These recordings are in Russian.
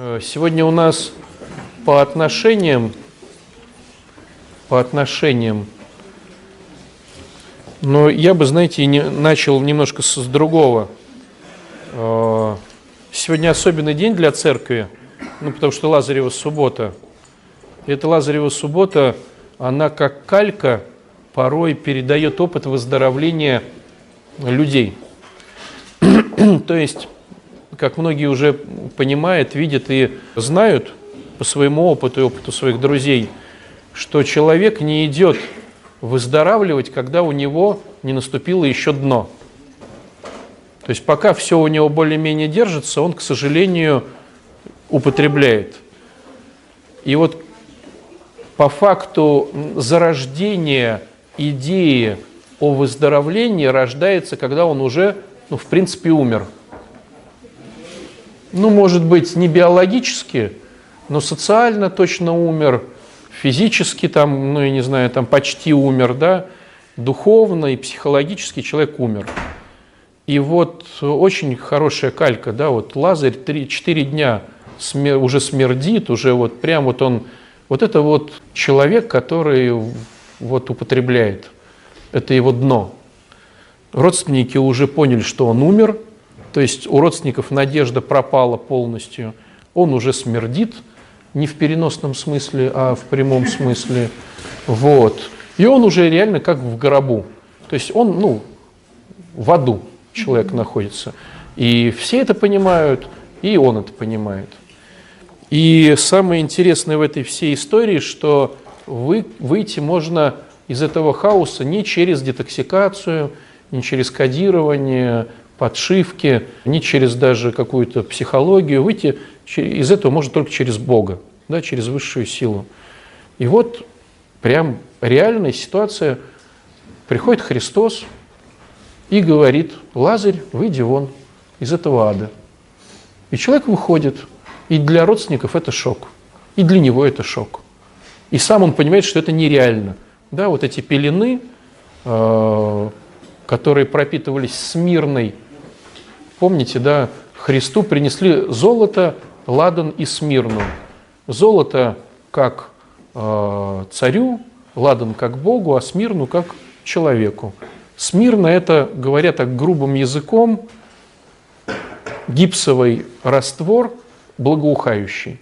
Э, сегодня у нас по отношениям, по отношениям, но я бы, знаете, не, начал немножко с другого. Э, сегодня особенный день для церкви, ну, потому что Лазарева суббота. И эта Лазарева суббота, она как калька порой передает опыт выздоровления людей. То есть как многие уже понимают, видят и знают по своему опыту и опыту своих друзей, что человек не идет выздоравливать, когда у него не наступило еще дно. То есть пока все у него более-менее держится, он, к сожалению, употребляет. И вот по факту зарождения идеи о выздоровлении рождается, когда он уже, ну, в принципе, умер – ну, может быть, не биологически, но социально точно умер, физически там, ну, я не знаю, там почти умер, да, духовно и психологически человек умер. И вот очень хорошая калька, да, вот Лазарь 3-4 дня смер, уже смердит, уже вот прям вот он, вот это вот человек, который вот употребляет, это его дно. Родственники уже поняли, что он умер – то есть у родственников надежда пропала полностью. Он уже смердит, не в переносном смысле, а в прямом смысле. Вот. И он уже реально как в гробу. То есть он, ну, в аду человек находится. И все это понимают, и он это понимает. И самое интересное в этой всей истории, что вы, выйти можно из этого хаоса не через детоксикацию, не через кодирование, подшивки, не через даже какую-то психологию. Выйти из этого можно только через Бога, да, через высшую силу. И вот прям реальная ситуация. Приходит Христос и говорит, Лазарь, выйди вон из этого ада. И человек выходит, и для родственников это шок, и для него это шок. И сам он понимает, что это нереально. Да, вот эти пелены, э, которые пропитывались смирной Помните, да, Христу принесли золото, ладан и смирну. Золото как э, царю, ладан как Богу, а смирну как человеку. Смирно это, говоря так грубым языком, гипсовый раствор, благоухающий.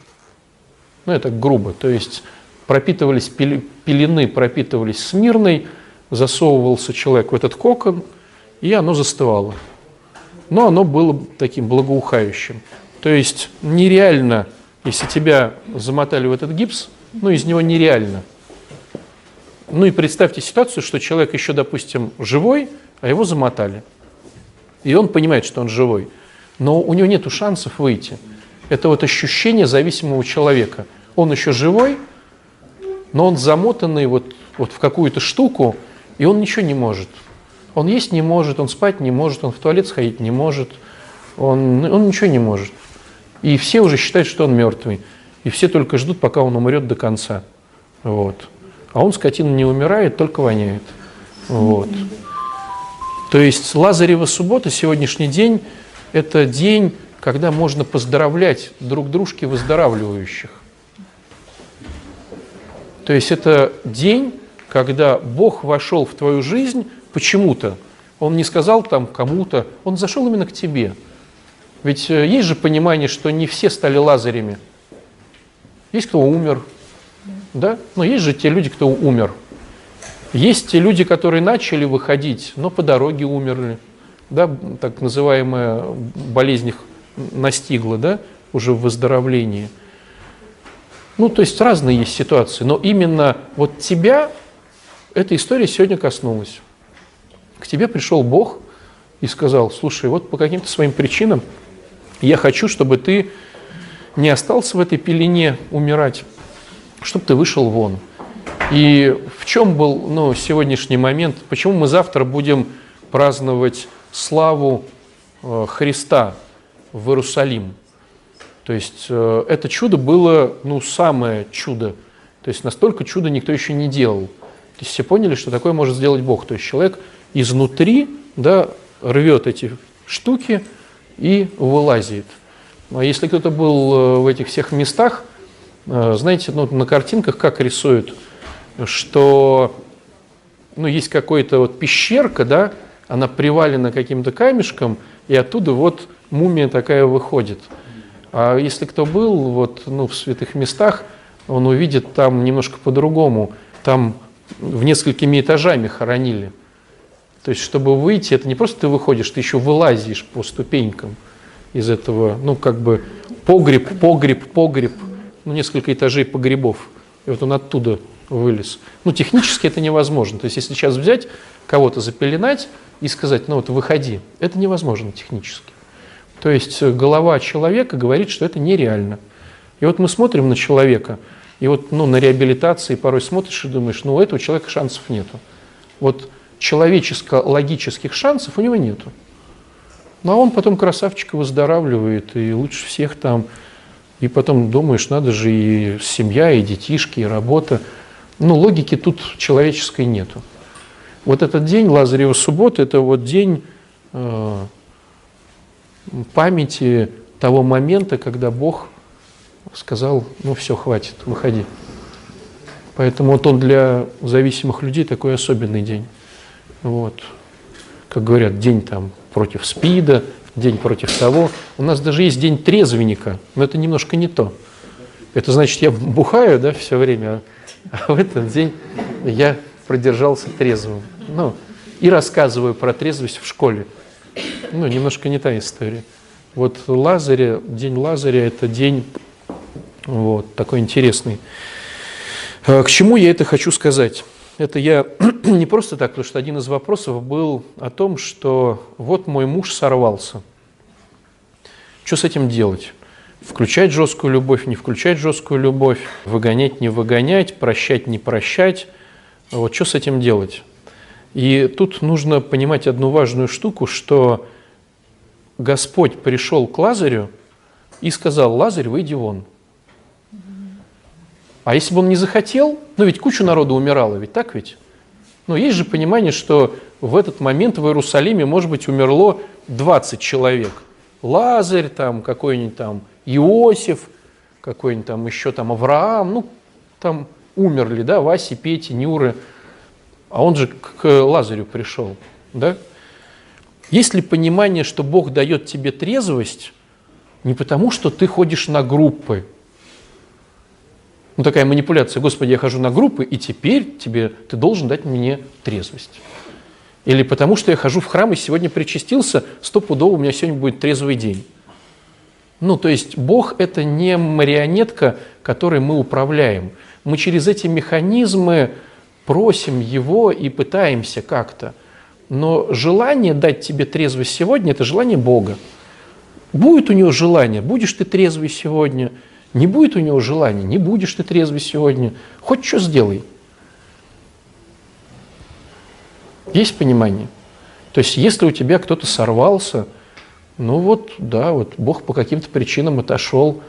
Ну, это грубо. То есть пропитывались пелены, пропитывались смирной, засовывался человек в этот кокон, и оно застывало но оно было таким благоухающим. То есть нереально, если тебя замотали в этот гипс, ну из него нереально. Ну и представьте ситуацию, что человек еще, допустим, живой, а его замотали. И он понимает, что он живой. Но у него нет шансов выйти. Это вот ощущение зависимого человека. Он еще живой, но он замотанный вот, вот в какую-то штуку, и он ничего не может. Он есть не может, он спать не может, он в туалет сходить не может, он, он ничего не может. И все уже считают, что он мертвый. И все только ждут, пока он умрет до конца. Вот. А он, скотина, не умирает, только воняет. Вот. То есть Лазарева суббота, сегодняшний день, это день, когда можно поздравлять друг дружке выздоравливающих. То есть это день, когда Бог вошел в твою жизнь почему-то. Он не сказал там кому-то, он зашел именно к тебе. Ведь э, есть же понимание, что не все стали лазарями. Есть кто умер, да? Но есть же те люди, кто умер. Есть те люди, которые начали выходить, но по дороге умерли. Да, так называемая болезнь их настигла, да, уже в выздоровлении. Ну, то есть разные есть ситуации, но именно вот тебя эта история сегодня коснулась. К тебе пришел Бог и сказал, слушай, вот по каким-то своим причинам я хочу, чтобы ты не остался в этой пелене умирать, чтобы ты вышел вон. И в чем был ну, сегодняшний момент? Почему мы завтра будем праздновать славу э, Христа в Иерусалим? То есть э, это чудо было ну, самое чудо. То есть настолько чудо никто еще не делал. То есть все поняли, что такое может сделать Бог. То есть человек – изнутри да, рвет эти штуки и вылазит. А если кто-то был э, в этих всех местах, э, знаете, ну, на картинках как рисуют, что ну, есть какая-то вот пещерка, да, она привалена каким-то камешком, и оттуда вот мумия такая выходит. А если кто был вот, ну, в святых местах, он увидит там немножко по-другому. Там в несколькими этажами хоронили. То есть, чтобы выйти, это не просто ты выходишь, ты еще вылазишь по ступенькам из этого, ну, как бы погреб, погреб, погреб, ну, несколько этажей погребов. И вот он оттуда вылез. Ну, технически это невозможно. То есть, если сейчас взять кого-то запеленать и сказать, ну, вот выходи, это невозможно технически. То есть, голова человека говорит, что это нереально. И вот мы смотрим на человека, и вот ну, на реабилитации порой смотришь и думаешь, ну, у этого человека шансов нету. Вот человеческо-логических шансов у него нету. Ну, а он потом красавчик выздоравливает, и лучше всех там. И потом думаешь, надо же и семья, и детишки, и работа. Ну, логики тут человеческой нету. Вот этот день Лазарева суббота, это вот день э, памяти того момента, когда Бог сказал, ну все, хватит, выходи. Поэтому вот он для зависимых людей такой особенный день. Вот. Как говорят, день там против СПИДа, день против того. У нас даже есть день трезвенника, но это немножко не то. Это значит, я бухаю да, все время, а в этот день я продержался трезвым. Ну, и рассказываю про трезвость в школе. Ну, немножко не та история. Вот Лазаря, день Лазаря – это день вот, такой интересный. А, к чему я это хочу сказать? Это я не просто так, потому что один из вопросов был о том, что вот мой муж сорвался. Что с этим делать? Включать жесткую любовь, не включать жесткую любовь, выгонять, не выгонять, прощать, не прощать. Вот что с этим делать? И тут нужно понимать одну важную штуку, что Господь пришел к Лазарю и сказал, Лазарь, выйди вон. А если бы он не захотел, ну ведь куча народу умирала, ведь так ведь? Ну есть же понимание, что в этот момент в Иерусалиме, может быть, умерло 20 человек. Лазарь, там какой-нибудь там Иосиф, какой-нибудь там еще там Авраам, ну там умерли, да, Васи, Пети, Нюры. А он же к Лазарю пришел, да? Есть ли понимание, что Бог дает тебе трезвость не потому, что ты ходишь на группы, ну, такая манипуляция. Господи, я хожу на группы, и теперь тебе, ты должен дать мне трезвость. Или потому что я хожу в храм и сегодня причастился, стопудово у меня сегодня будет трезвый день. Ну, то есть Бог – это не марионетка, которой мы управляем. Мы через эти механизмы просим Его и пытаемся как-то. Но желание дать тебе трезвость сегодня – это желание Бога. Будет у него желание, будешь ты трезвый сегодня – не будет у него желания, не будешь ты трезвый сегодня, хоть что сделай. Есть понимание? То есть, если у тебя кто-то сорвался, ну вот, да, вот Бог по каким-то причинам отошел,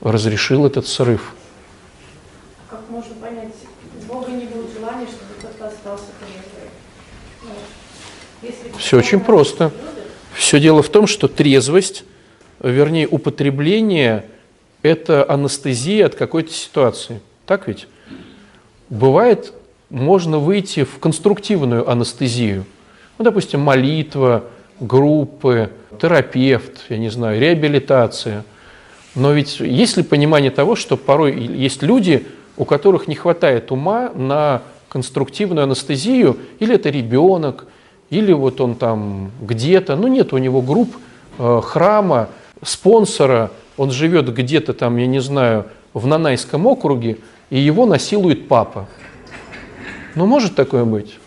разрешил этот срыв. Как можно понять, у Бога не было желания, чтобы кто-то остался трезвым? Все очень просто. Все дело в том, что трезвость, вернее, употребление – это анестезия от какой-то ситуации. Так ведь? Бывает, можно выйти в конструктивную анестезию. Ну, допустим, молитва, группы, терапевт, я не знаю, реабилитация. Но ведь есть ли понимание того, что порой есть люди, у которых не хватает ума на конструктивную анестезию, или это ребенок, или вот он там где-то, ну нет у него групп, э, храма, спонсора, он живет где-то там, я не знаю, в Нанайском округе, и его насилует папа. Ну, может такое быть?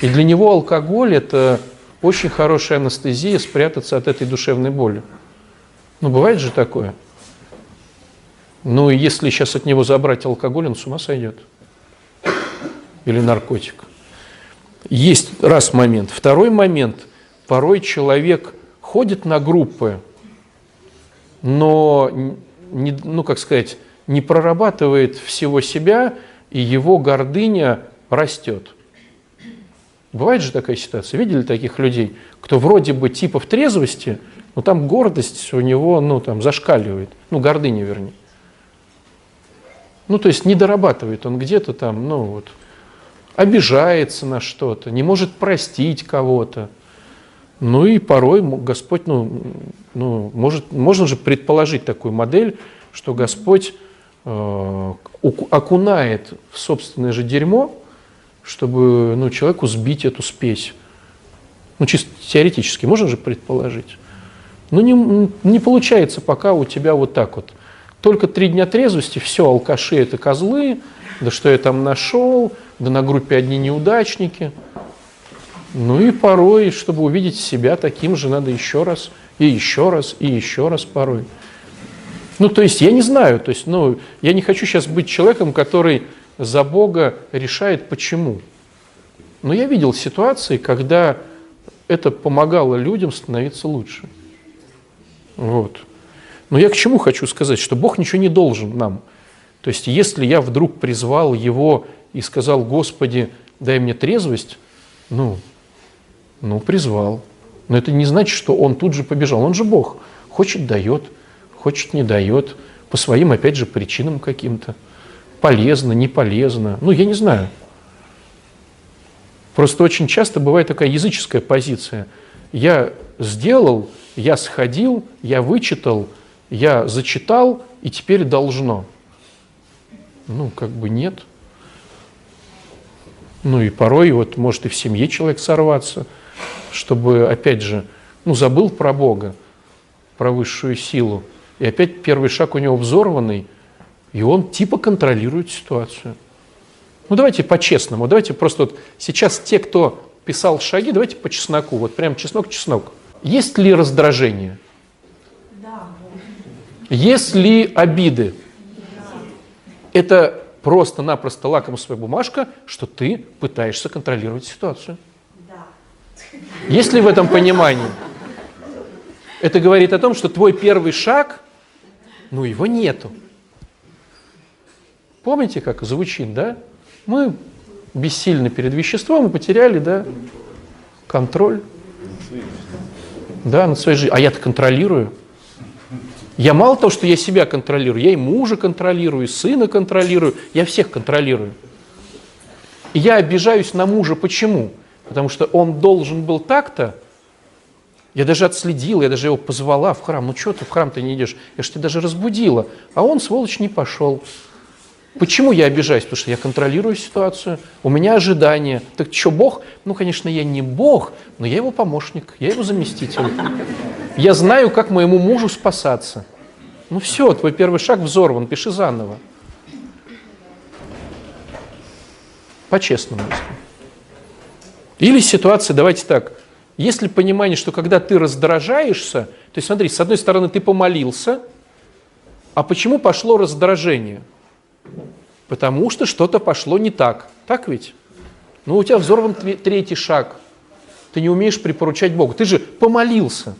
И для него алкоголь – это очень хорошая анестезия спрятаться от этой душевной боли. Ну, бывает же такое. Ну, если сейчас от него забрать алкоголь, он с ума сойдет. Или наркотик. Есть раз момент. Второй момент. Порой человек ходит на группы, но, не, ну, как сказать, не прорабатывает всего себя, и его гордыня растет. Бывает же такая ситуация. Видели таких людей, кто вроде бы типа в трезвости, но там гордость у него, ну, там, зашкаливает. Ну, гордыня, вернее. Ну, то есть не дорабатывает он где-то там, ну, вот, обижается на что-то, не может простить кого-то. Ну и порой Господь, ну, ну может, можно же предположить такую модель, что Господь э, окунает в собственное же дерьмо, чтобы ну, человеку сбить эту спесь. Ну, чисто теоретически, можно же предположить. Но не, не получается пока у тебя вот так вот. Только три дня трезвости, все, алкаши это козлы, да что я там нашел, да на группе одни неудачники. Ну и порой, чтобы увидеть себя таким же, надо еще раз, и еще раз, и еще раз порой. Ну, то есть, я не знаю, то есть, ну, я не хочу сейчас быть человеком, который за Бога решает почему. Но я видел ситуации, когда это помогало людям становиться лучше. Вот. Но я к чему хочу сказать, что Бог ничего не должен нам. То есть, если я вдруг призвал Его и сказал, Господи, дай мне трезвость, ну, ну, призвал. Но это не значит, что Он тут же побежал. Он же Бог. Хочет – дает, хочет – не дает. По своим, опять же, причинам каким-то. Полезно, не полезно. Ну, я не знаю. Просто очень часто бывает такая языческая позиция. Я сделал, я сходил, я вычитал, я зачитал, и теперь должно. Ну, как бы нет. Ну и порой вот может и в семье человек сорваться, чтобы, опять же, ну, забыл про Бога, про высшую силу, и опять первый шаг у него взорванный, и он типа контролирует ситуацию. Ну давайте по-честному, давайте просто вот сейчас те, кто писал шаги, давайте по чесноку, вот прям чеснок-чеснок. Есть ли раздражение? Да. Есть ли обиды? Да. Это просто-напросто лакомствая бумажка, что ты пытаешься контролировать ситуацию. Есть ли в этом понимание? Это говорит о том, что твой первый шаг, ну его нету. Помните, как звучит, да? Мы бессильны перед веществом и потеряли, да, контроль. Да, над своей жизнью. А я-то контролирую. Я мало того, что я себя контролирую, я и мужа контролирую, и сына контролирую, я всех контролирую. И я обижаюсь на мужа. Почему? Потому что он должен был так-то. Я даже отследила, я даже его позвала в храм. Ну что ты в храм-то не идешь? Я же тебя даже разбудила. А он, сволочь, не пошел. Почему я обижаюсь? Потому что я контролирую ситуацию, у меня ожидания. Так что Бог? Ну, конечно, я не Бог, но я его помощник, я его заместитель. Я знаю, как моему мужу спасаться. Ну все, твой первый шаг взорван, пиши заново. По-честному. Или ситуация, давайте так, если понимание, что когда ты раздражаешься, то есть смотри, с одной стороны ты помолился, а почему пошло раздражение? Потому что что-то пошло не так. Так ведь? Ну, у тебя взорван третий шаг. Ты не умеешь припоручать Богу. Ты же помолился.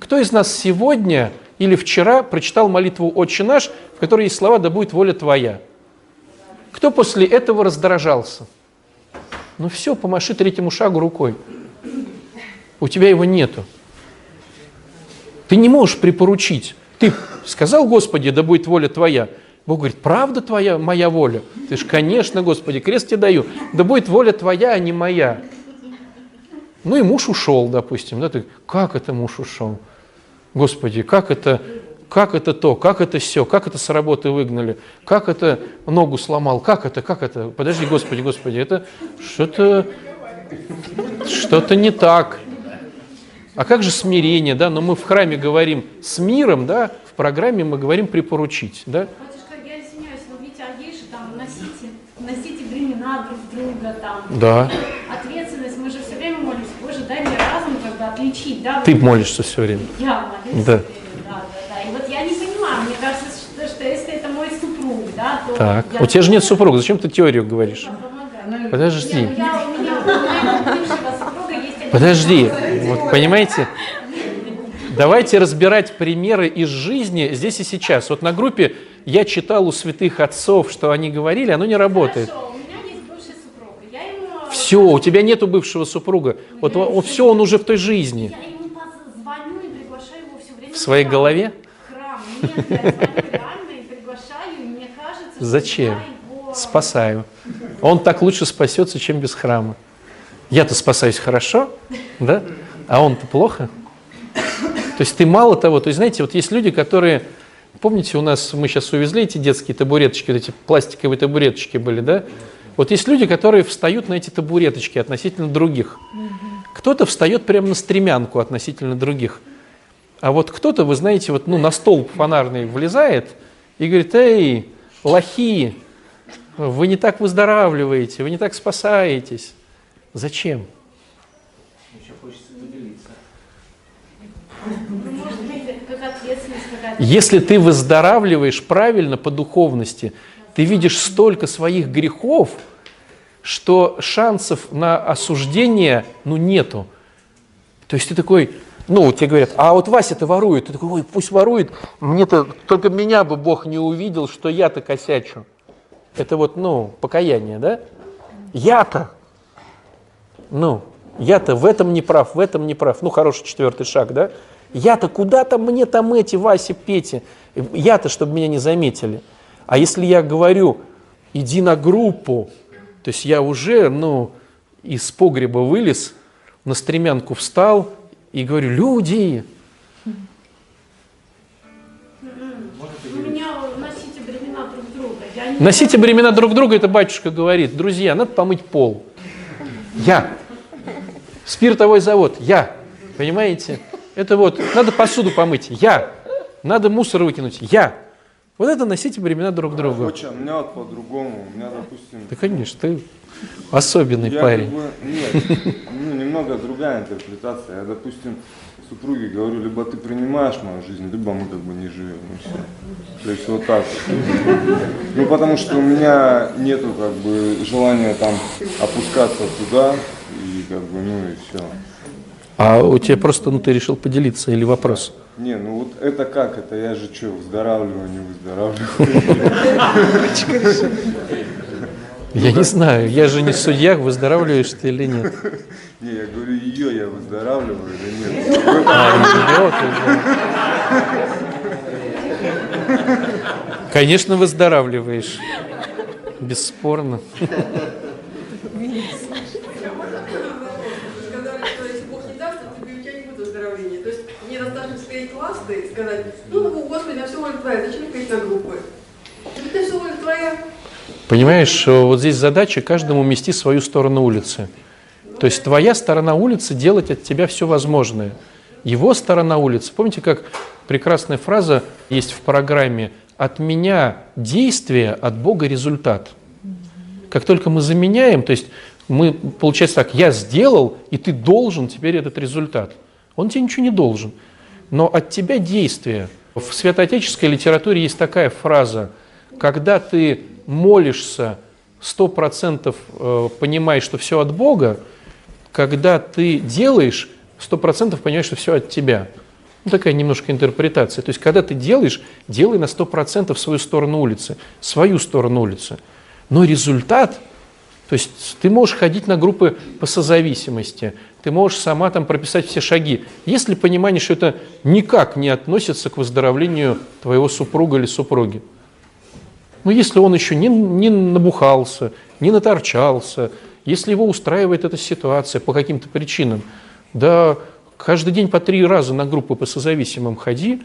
Кто из нас сегодня или вчера прочитал молитву «Отче наш», в которой есть слова «Да будет воля твоя»? Кто после этого раздражался? Ну все, помаши третьему шагу рукой. У тебя его нету. Ты не можешь припоручить. Ты сказал, Господи, да будет воля твоя. Бог говорит, правда твоя, моя воля? Ты же, конечно, Господи, крест тебе даю. Да будет воля твоя, а не моя. Ну и муж ушел, допустим. Да, ты, как это муж ушел? Господи, как это, как это то, как это все, как это с работы выгнали, как это ногу сломал, как это, как это? Подожди, Господи, Господи, это что-то что-то не так. А как же смирение, да? Но мы в храме говорим с миром, да? В программе мы говорим припоручить, да? на друг друга, там, да. ответственность, мы же все время молимся, Боже, дай мне разум когда отличить, да? Ты молишься все время. Я молюсь. Да. да, да. И вот я не понимаю, мне кажется, что, что если это мой супруг, да, то... Так, у тебя же нет супруга, зачем ты теорию говоришь? Подожди. Ну я, у меня, у меня супруга есть... Подожди, вот понимаете, Давайте разбирать примеры из жизни здесь и сейчас. Вот на группе я читал у святых отцов, что они говорили, оно не работает. Хорошо. Все, у тебя нету бывшего супруга. Вот он, все, он уже в той жизни. Я ему позвоню и приглашаю В своей голове? Зачем? Спасаю. Он так лучше спасется, чем без храма. Я-то спасаюсь хорошо, да? А он-то плохо. То есть ты мало того, то есть знаете, вот есть люди, которые, помните, у нас мы сейчас увезли эти детские табуреточки, вот эти пластиковые табуреточки были, да? Вот есть люди, которые встают на эти табуреточки относительно других. Кто-то встает прямо на стремянку относительно других. А вот кто-то, вы знаете, вот ну, на столб фонарный влезает и говорит, эй, лохи, вы не так выздоравливаете, вы не так спасаетесь. Зачем? Еще хочется поделиться. Если ты выздоравливаешь правильно по духовности, ты видишь столько своих грехов, что шансов на осуждение ну, нету. То есть ты такой, ну, тебе говорят, а вот Вася-то ворует. Ты такой, ой, пусть ворует, мне-то, только меня бы Бог не увидел, что я-то косячу. Это вот, ну, покаяние, да? Я-то, ну, я-то в этом не прав, в этом не прав. Ну, хороший четвертый шаг, да? Я-то куда там мне там эти, Вася, Петя? Я-то, чтобы меня не заметили. А если я говорю, иди на группу, то есть я уже, ну, из погреба вылез, на стремянку встал и говорю, люди, носите бремена друг друга. Не носите бремена друг друга, это батюшка говорит, друзья, надо помыть пол. Я. Спиртовой завод, я. Понимаете? Это вот, надо посуду помыть, я. Надо мусор выкинуть, я. Вот это носите бремена друг другу. Очень, у меня вот по-другому. У меня, допустим, Да, конечно, ты особенный я парень. как бы, нет, ну, немного другая интерпретация. Я, допустим, супруге говорю, либо ты принимаешь мою жизнь, либо мы как бы не живем, все. То есть вот так. Ну, потому что у меня нету как бы желания там опускаться туда, и как бы, ну и все. А у тебя просто, ну, ты решил поделиться или вопрос? Не, ну вот это как? Это я же что, выздоравливаю, не выздоравливаю? Я не знаю, я же не судья, выздоравливаешь ты или нет. Не, я говорю, ее я выздоравливаю или нет? А. Конечно, выздоравливаешь. Бесспорно. сказали, что если Бог не даст, то тебе у тебя не будет выздоровления. То есть мне достаточно склеить ласты и сказать, ну, ну, Господи, на все воля твоя, зачем ходить на группы? Это все воля твоя. Понимаешь, вот здесь задача каждому умести свою сторону улицы. То есть твоя сторона улицы делать от тебя все возможное. Его сторона улицы, помните, как прекрасная фраза есть в программе «От меня действие, от Бога результат». Как только мы заменяем, то есть мы, получается так, я сделал, и ты должен теперь этот результат. Он тебе ничего не должен. Но от тебя действие. В святоотеческой литературе есть такая фраза, когда ты молишься, сто процентов э, понимаешь, что все от Бога, когда ты делаешь, сто процентов понимаешь, что все от тебя. Ну, такая немножко интерпретация. То есть, когда ты делаешь, делай на сто процентов свою сторону улицы, свою сторону улицы. Но результат, то есть ты можешь ходить на группы по созависимости, ты можешь сама там прописать все шаги. Есть ли понимание, что это никак не относится к выздоровлению твоего супруга или супруги? Ну, если он еще не, не набухался, не наторчался, если его устраивает эта ситуация по каким-то причинам, да каждый день по три раза на группы по созависимым ходи.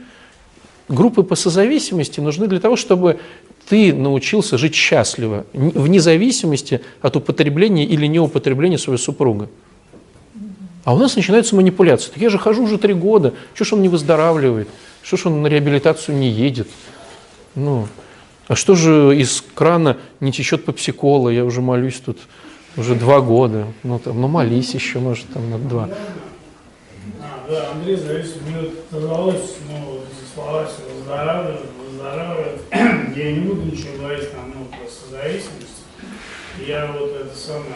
Группы по созависимости нужны для того, чтобы ты научился жить счастливо, вне зависимости от употребления или неупотребления своего супруга. А у нас начинаются манипуляции. Так я же хожу уже три года, что ж он не выздоравливает, что ж он на реабилитацию не едет. Ну, а что же из крана не течет попсикола? Я уже молюсь тут уже два года. Ну, там, ну молись еще, может, там на два. А, да, Андрей зависит, мне казалось, ну, слова все выздоравливают, выздоравливают. Я не буду ничего говорить там, ну, про созависимость. Я вот это самое,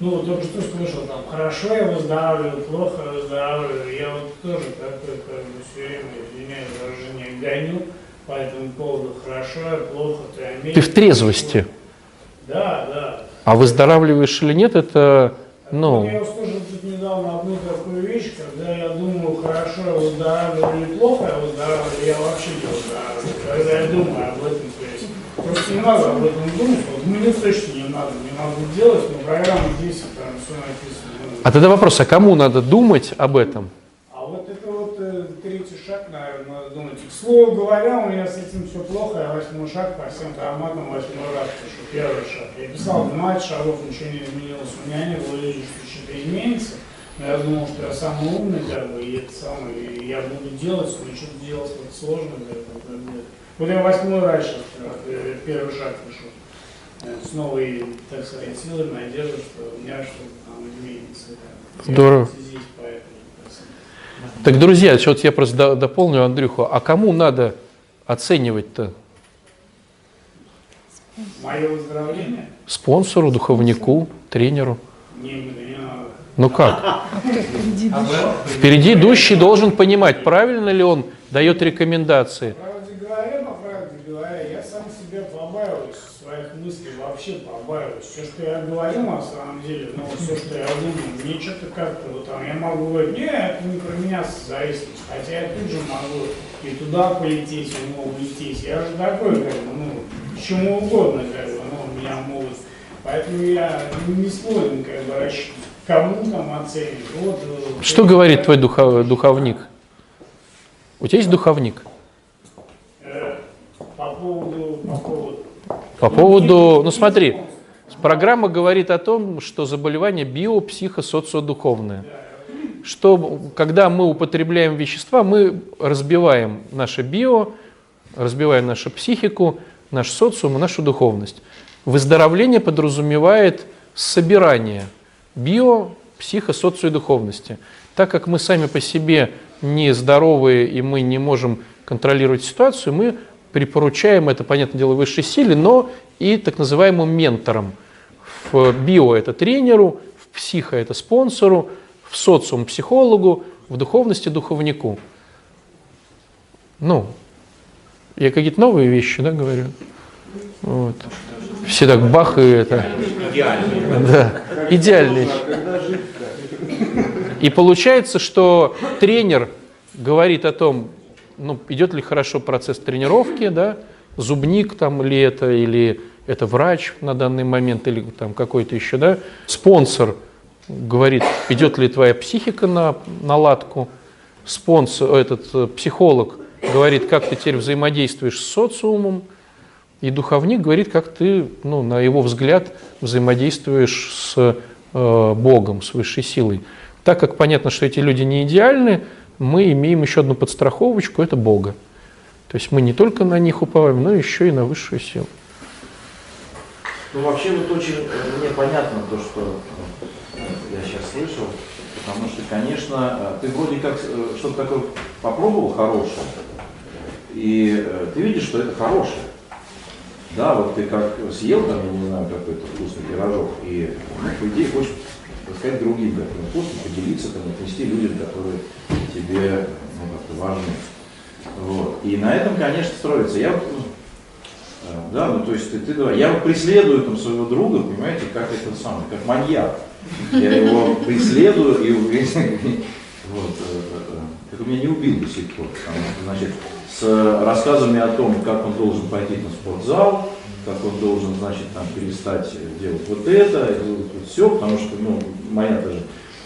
ну, только что слышал, там, хорошо я выздоравливаю, плохо я выздоравливаю. Я вот тоже такой, как бы, все время, извиняюсь, выражение, гоню по этому поводу, хорошо я, плохо, ты. Ты в трезвости. Да, да. А выздоравливаешь или нет, это, ну, Я услышал тут недавно одну такую вещь, когда я думаю, хорошо я выздоравливаю неплохо, а выздоравливаю я вообще не выздоравливаю. Когда я думаю об этом, то есть просто не надо об этом думать, вот мне точно не надо, не надо делать, но программа здесь, там все написано. А тогда вопрос, а кому надо думать об этом? А вот это вот э, третий шаг, наверное, надо думать. К слову говоря, у меня с этим все плохо, я восьмой шаг по всем травматам восьмой раз пишу, первый шаг. Я писал 12 шагов, ничего не изменилось. У меня не было иллюзий, что что-то изменится. Но я думал, что я самый умный, как бы, и это самое, и я буду делать, но что-то делать вот сложно. это, это. Вот я восьмой раз сейчас э, первый шаг пишу. Э, С новой, так сказать, силой, надеждой, что у меня что-то там изменится. Здорово. Здесь поэтому, так друзья, вот я просто до- дополню Андрюху, а кому надо оценивать-то? Мое выздоровление? Спонсору, духовнику, тренеру? Не, не. Ну как? Впереди идущий должен понимать, правильно ли он дает рекомендации. По правде говоря, по правде говоря, я сам себя побаиваюсь, своих мыслей вообще побаиваюсь. Все, что я говорю, на самом деле, ну, все, что я думаю, мне что-то как-то вот там, я могу говорить, не, это не про меня зависимость, хотя я тут же могу и туда полететь, и могу улететь. Я же такой, как бы, ну, чему угодно, как бы, ну, меня могут. Поэтому я не склонен, как бы, рассчитывать, кому там оценить. Вот, э, Что говорит твой духа- духовник? У тебя есть духовник? э, по поводу, по поводу По поводу, ну смотри, программа говорит о том, что заболевание био, психо, социодуховное. Что, когда мы употребляем вещества, мы разбиваем наше био, разбиваем нашу психику, наш социум и нашу духовность. Выздоровление подразумевает собирание био, психо, социо и духовности. Так как мы сами по себе не здоровые и мы не можем контролировать ситуацию, мы припоручаем это, понятное дело, высшей силе, но и так называемым менторам. В био это тренеру, в психо это спонсору, в социум психологу, в духовности духовнику. Ну, я какие-то новые вещи, да, говорю? Вот. Все так бах и это. Идеально. Да, жить-то? И получается, что тренер говорит о том, ну, идет ли хорошо процесс тренировки, да, зубник там ли это, или это врач на данный момент, или там какой-то еще, да. Спонсор говорит, идет ли твоя психика на наладку. Спонсор, этот э, психолог говорит, как ты теперь взаимодействуешь с социумом. И духовник говорит, как ты, ну, на его взгляд, взаимодействуешь с э, Богом, с высшей силой. Так как понятно, что эти люди не идеальны, мы имеем еще одну подстраховочку – это Бога. То есть мы не только на них уповаем, но еще и на высшую силу. Ну, вообще, вот очень э, мне понятно то, что э, я сейчас слышал, потому что, конечно, э, ты вроде как что-то такое попробовал хорошее, и ты видишь, что это хорошее. Да, вот ты как съел там, я не знаю, какой-то вкусный пирожок, и, ну, по идее, хочешь, так сказать, другим каким вкусом поделиться, там, отнести людям, которые тебе, ну, как-то важны. Вот. И на этом, конечно, строится. Я вот, ну, Э, Да, ну то есть ты, ты давай. Я вот преследую там своего друга, понимаете, как это самое, как маньяк. Я его преследую и вот, э, э, это меня не убил до сих пор. Значит, с рассказами о том, как он должен пойти на спортзал, как он должен, значит, там перестать делать вот это, делать вот все, потому что, ну, моя тоже.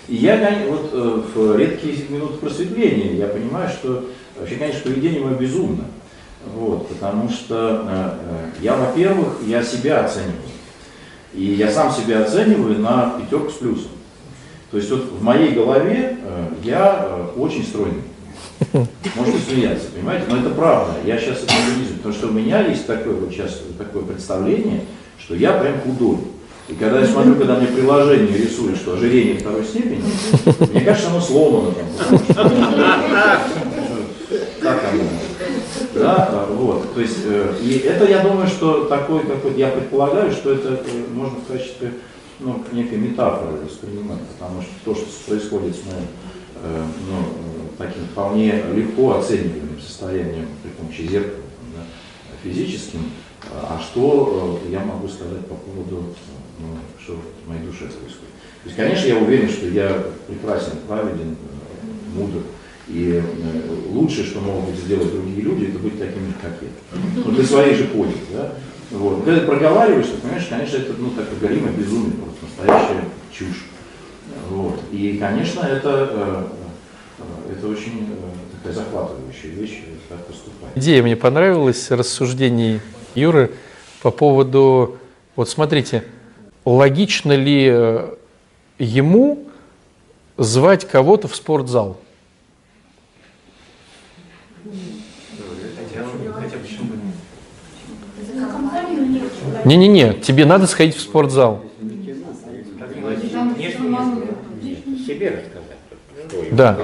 И я, вот э, в редкие минуты просветления, я понимаю, что вообще, конечно, поведение мое безумно. Вот, потому что э, э, я, во-первых, я себя оцениваю. И я сам себя оцениваю на пятерку с плюсом. То есть вот в моей голове э, я э, очень стройный. Можете смеяться, понимаете? Но это правда. Я сейчас это не вижу, потому что у меня есть такое вот сейчас такое представление, что я прям худой. И когда я смотрю, когда мне приложение рисует, что ожирение второй степени, мне кажется, оно сломано там. Как оно? Да, вот. То есть, э, и это, я думаю, что такой, какой я предполагаю, что это э, можно в качестве ну, некой метафоры воспринимать, потому что то, что происходит с моим э, ну, таким вполне легко оцениваемым состоянием при помощи зеркала да, физическим, а что я могу сказать по поводу, ну, что в моей душе происходит. То есть, конечно, я уверен, что я прекрасен, праведен, э, мудр, И э, лучшее, что могут сделать другие люди, это быть такими как я. Ну, для своей же пользы. Да? Вот. Когда ты проговариваешь, ты понимаешь, конечно, это ну, так говоримое безумие, просто настоящая чушь. Вот. И, конечно, это, э, это очень такая захватывающая вещь, как поступать. Идея мне понравилась, рассуждений Юры по поводу, вот смотрите, логично ли э, ему звать кого-то в спортзал? Не-не-не, тебе надо сходить в спортзал. Да.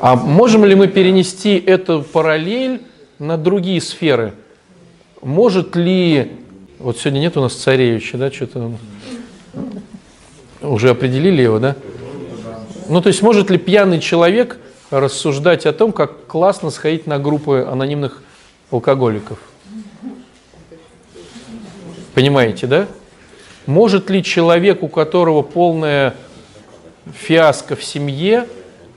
А можем ли мы перенести эту параллель на другие сферы? Может ли... Вот сегодня нет у нас царевича, да, что-то уже определили его, да? Ну, то есть может ли пьяный человек рассуждать о том, как классно сходить на группы анонимных алкоголиков? Понимаете, да? Может ли человек, у которого полная фиаско в семье,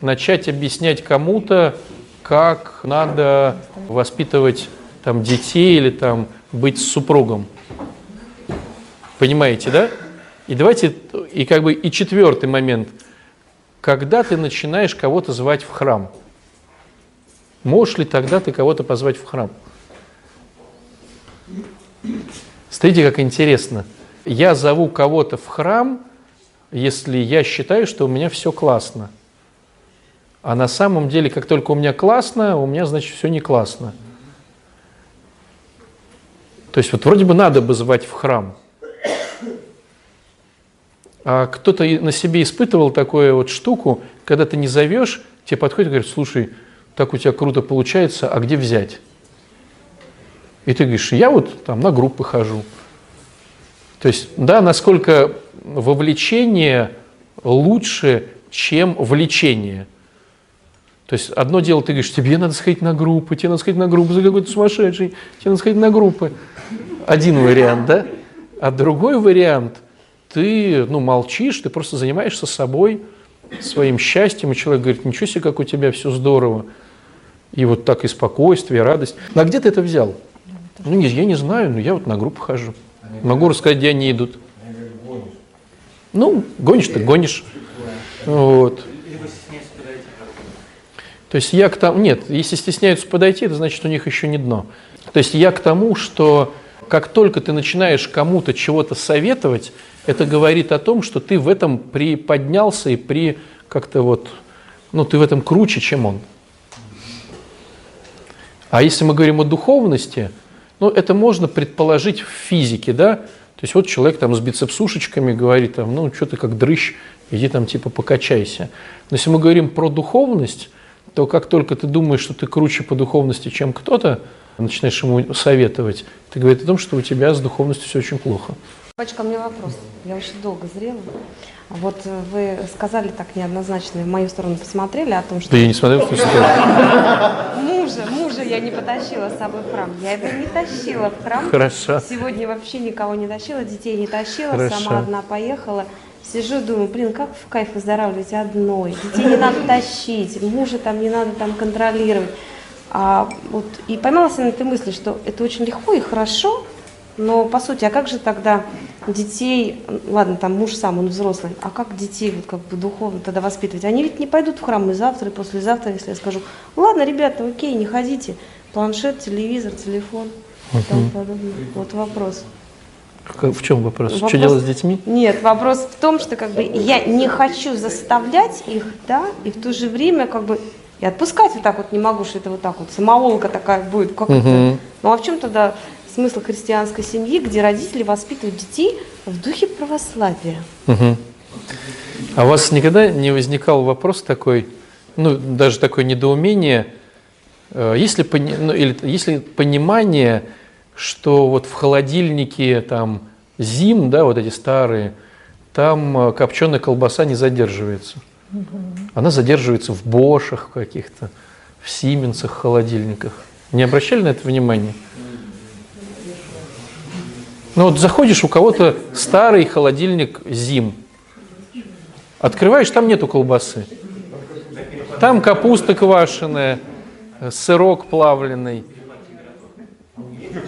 начать объяснять кому-то, как надо воспитывать там, детей или там, быть с супругом. Понимаете, да? И давайте, и как бы и четвертый момент. Когда ты начинаешь кого-то звать в храм, можешь ли тогда ты кого-то позвать в храм? Смотрите, как интересно. Я зову кого-то в храм, если я считаю, что у меня все классно. А на самом деле, как только у меня классно, у меня, значит, все не классно. То есть вот вроде бы надо бы звать в храм. А кто-то на себе испытывал такую вот штуку, когда ты не зовешь, тебе подходит и говорит, слушай, так у тебя круто получается, а где взять? И ты говоришь, я вот там на группы хожу. То есть, да, насколько вовлечение лучше, чем влечение. То есть одно дело, ты говоришь, тебе надо сходить на группы, тебе надо сходить на группы, за какой-то сумасшедший, тебе надо сходить на группы. Один вариант, да? А другой вариант, ты ну, молчишь, ты просто занимаешься собой, своим счастьем, и человек говорит, ничего себе, как у тебя все здорово. И вот так и спокойствие, и радость. А где ты это взял? Ну, не, я не знаю, но я вот на группу хожу. Могу рассказать, где они идут. Ну, гонишь ты гонишь. Вот. То есть я к тому, нет, если стесняются подойти, это значит, у них еще не дно. То есть я к тому, что как только ты начинаешь кому-то чего-то советовать, это говорит о том, что ты в этом приподнялся и при как-то вот, ну ты в этом круче, чем он. А если мы говорим о духовности, ну это можно предположить в физике, да, то есть вот человек там с бицепсушечками говорит, там, ну что ты как дрыщ, иди там типа покачайся. Но если мы говорим про духовность, то как только ты думаешь, что ты круче по духовности, чем кто-то, начинаешь ему советовать, это говорит о том, что у тебя с духовностью все очень плохо. Пачка, у меня вопрос. Я очень долго зрела. Вот э, вы сказали так неоднозначно, в мою сторону посмотрели о том, что Да я не смотрел, что мужа, мужа я не потащила с собой в храм. Я его не тащила в храм. Хорошо. Сегодня вообще никого не тащила, детей не тащила, Хорошо. сама одна поехала. Сижу, думаю, блин, как в кайф выздоравливать одной. Детей не надо тащить, мужа там не надо там контролировать. А вот и поймалась на этой мысли, что это очень легко и хорошо, но по сути, а как же тогда детей, ладно, там муж сам, он взрослый, а как детей вот как бы духовно тогда воспитывать? Они ведь не пойдут в храм и завтра, и послезавтра, если я скажу, ладно, ребята, окей, не ходите, планшет, телевизор, телефон и тому подобное. Вот вопрос. В чем вопрос? Что Вопрос- делать с детьми? Нет, вопрос в том, что как бы я не хочу заставлять их, да, и в то же время как бы и отпускать вот так вот не могу, что это вот так вот самоволка такая будет. Как это? Мгм. Ну а в чем тогда смысл христианской семьи, где родители воспитывают детей в духе православия? Мгм. А у вас никогда не возникал вопрос такой, ну, даже такое недоумение, э, есть ли, пони- ну, или, есть ли понимание, что вот в холодильнике там зим, да, вот эти старые, там копченая колбаса не задерживается. Она задерживается в Бошах каких-то, в Сименсах, холодильниках. Не обращали на это внимание? Ну вот заходишь, у кого-то старый холодильник зим. Открываешь, там нету колбасы. Там капуста квашеная, сырок плавленый.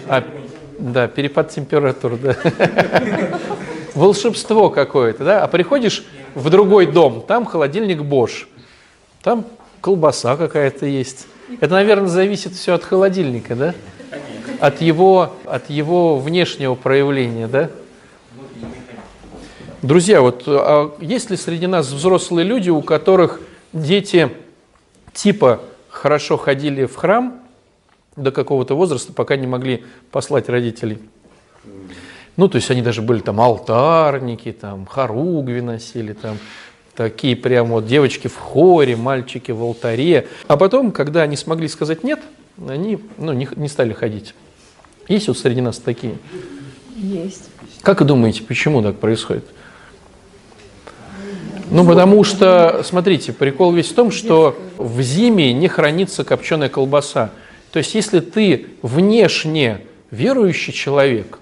А, да, перепад температур, да. Волшебство какое-то, да? А приходишь в другой дом, там холодильник Bosch, там колбаса какая-то есть. Это, наверное, зависит все от холодильника, да? От его, от его внешнего проявления, да? Друзья, вот а есть ли среди нас взрослые люди, у которых дети типа хорошо ходили в храм до какого-то возраста, пока не могли послать родителей? Ну, то есть они даже были там алтарники, там хоругви носили, там такие прям вот девочки в хоре, мальчики в алтаре. А потом, когда они смогли сказать «нет», они ну, не, не стали ходить. Есть вот среди нас такие? Есть. Как вы думаете, почему так происходит? Ну, потому что, смотрите, прикол весь в том, что в зиме не хранится копченая колбаса. То есть, если ты внешне верующий человек,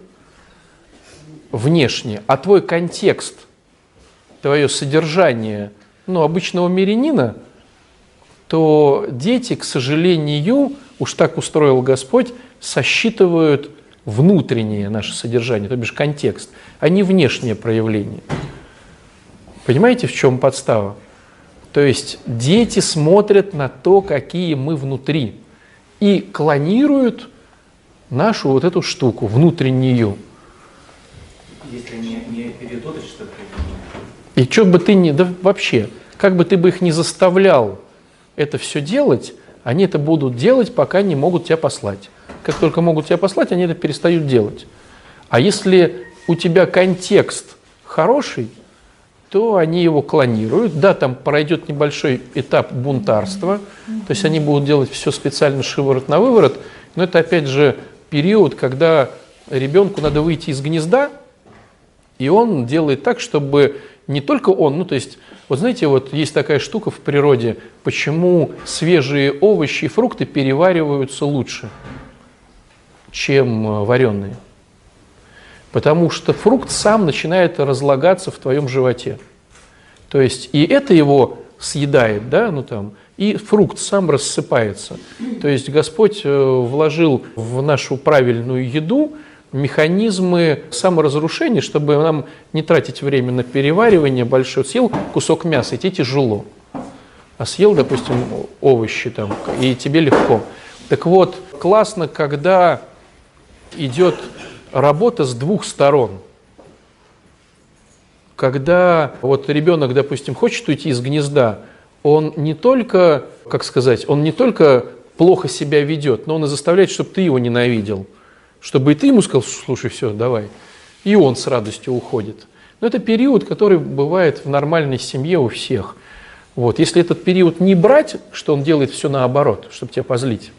внешне, а твой контекст, твое содержание, ну, обычного мирянина, то дети, к сожалению, уж так устроил Господь, сосчитывают внутреннее наше содержание, то бишь контекст, а не внешнее проявление. Понимаете, в чем подстава? То есть дети смотрят на то, какие мы внутри, и клонируют нашу вот эту штуку, внутреннюю. Если не, не что И что бы ты ни, да вообще, как бы ты бы их не заставлял это все делать, они это будут делать, пока не могут тебя послать. Как только могут тебя послать, они это перестают делать. А если у тебя контекст хороший, то они его клонируют. Да, там пройдет небольшой этап бунтарства, то есть они будут делать все специально шиворот на выворот, но это опять же период, когда ребенку надо выйти из гнезда, и он делает так, чтобы не только он, ну то есть, вот знаете, вот есть такая штука в природе, почему свежие овощи и фрукты перевариваются лучше, чем э, вареные. Потому что фрукт сам начинает разлагаться в твоем животе. То есть и это его съедает, да, ну там, и фрукт сам рассыпается. То есть Господь э, вложил в нашу правильную еду механизмы саморазрушения, чтобы нам не тратить время на переваривание большое. Съел кусок мяса, и тебе тяжело. А съел, допустим, овощи там, и тебе легко. Так вот, классно, когда идет работа с двух сторон. Когда вот ребенок, допустим, хочет уйти из гнезда, он не только, как сказать, он не только плохо себя ведет, но он и заставляет, чтобы ты его ненавидел. Чтобы и ты ему сказал, слушай, все, давай. И он с радостью уходит. Но это период, который бывает в нормальной семье у всех. Вот. Если этот период не брать, что он делает все наоборот, чтобы тебя позлить,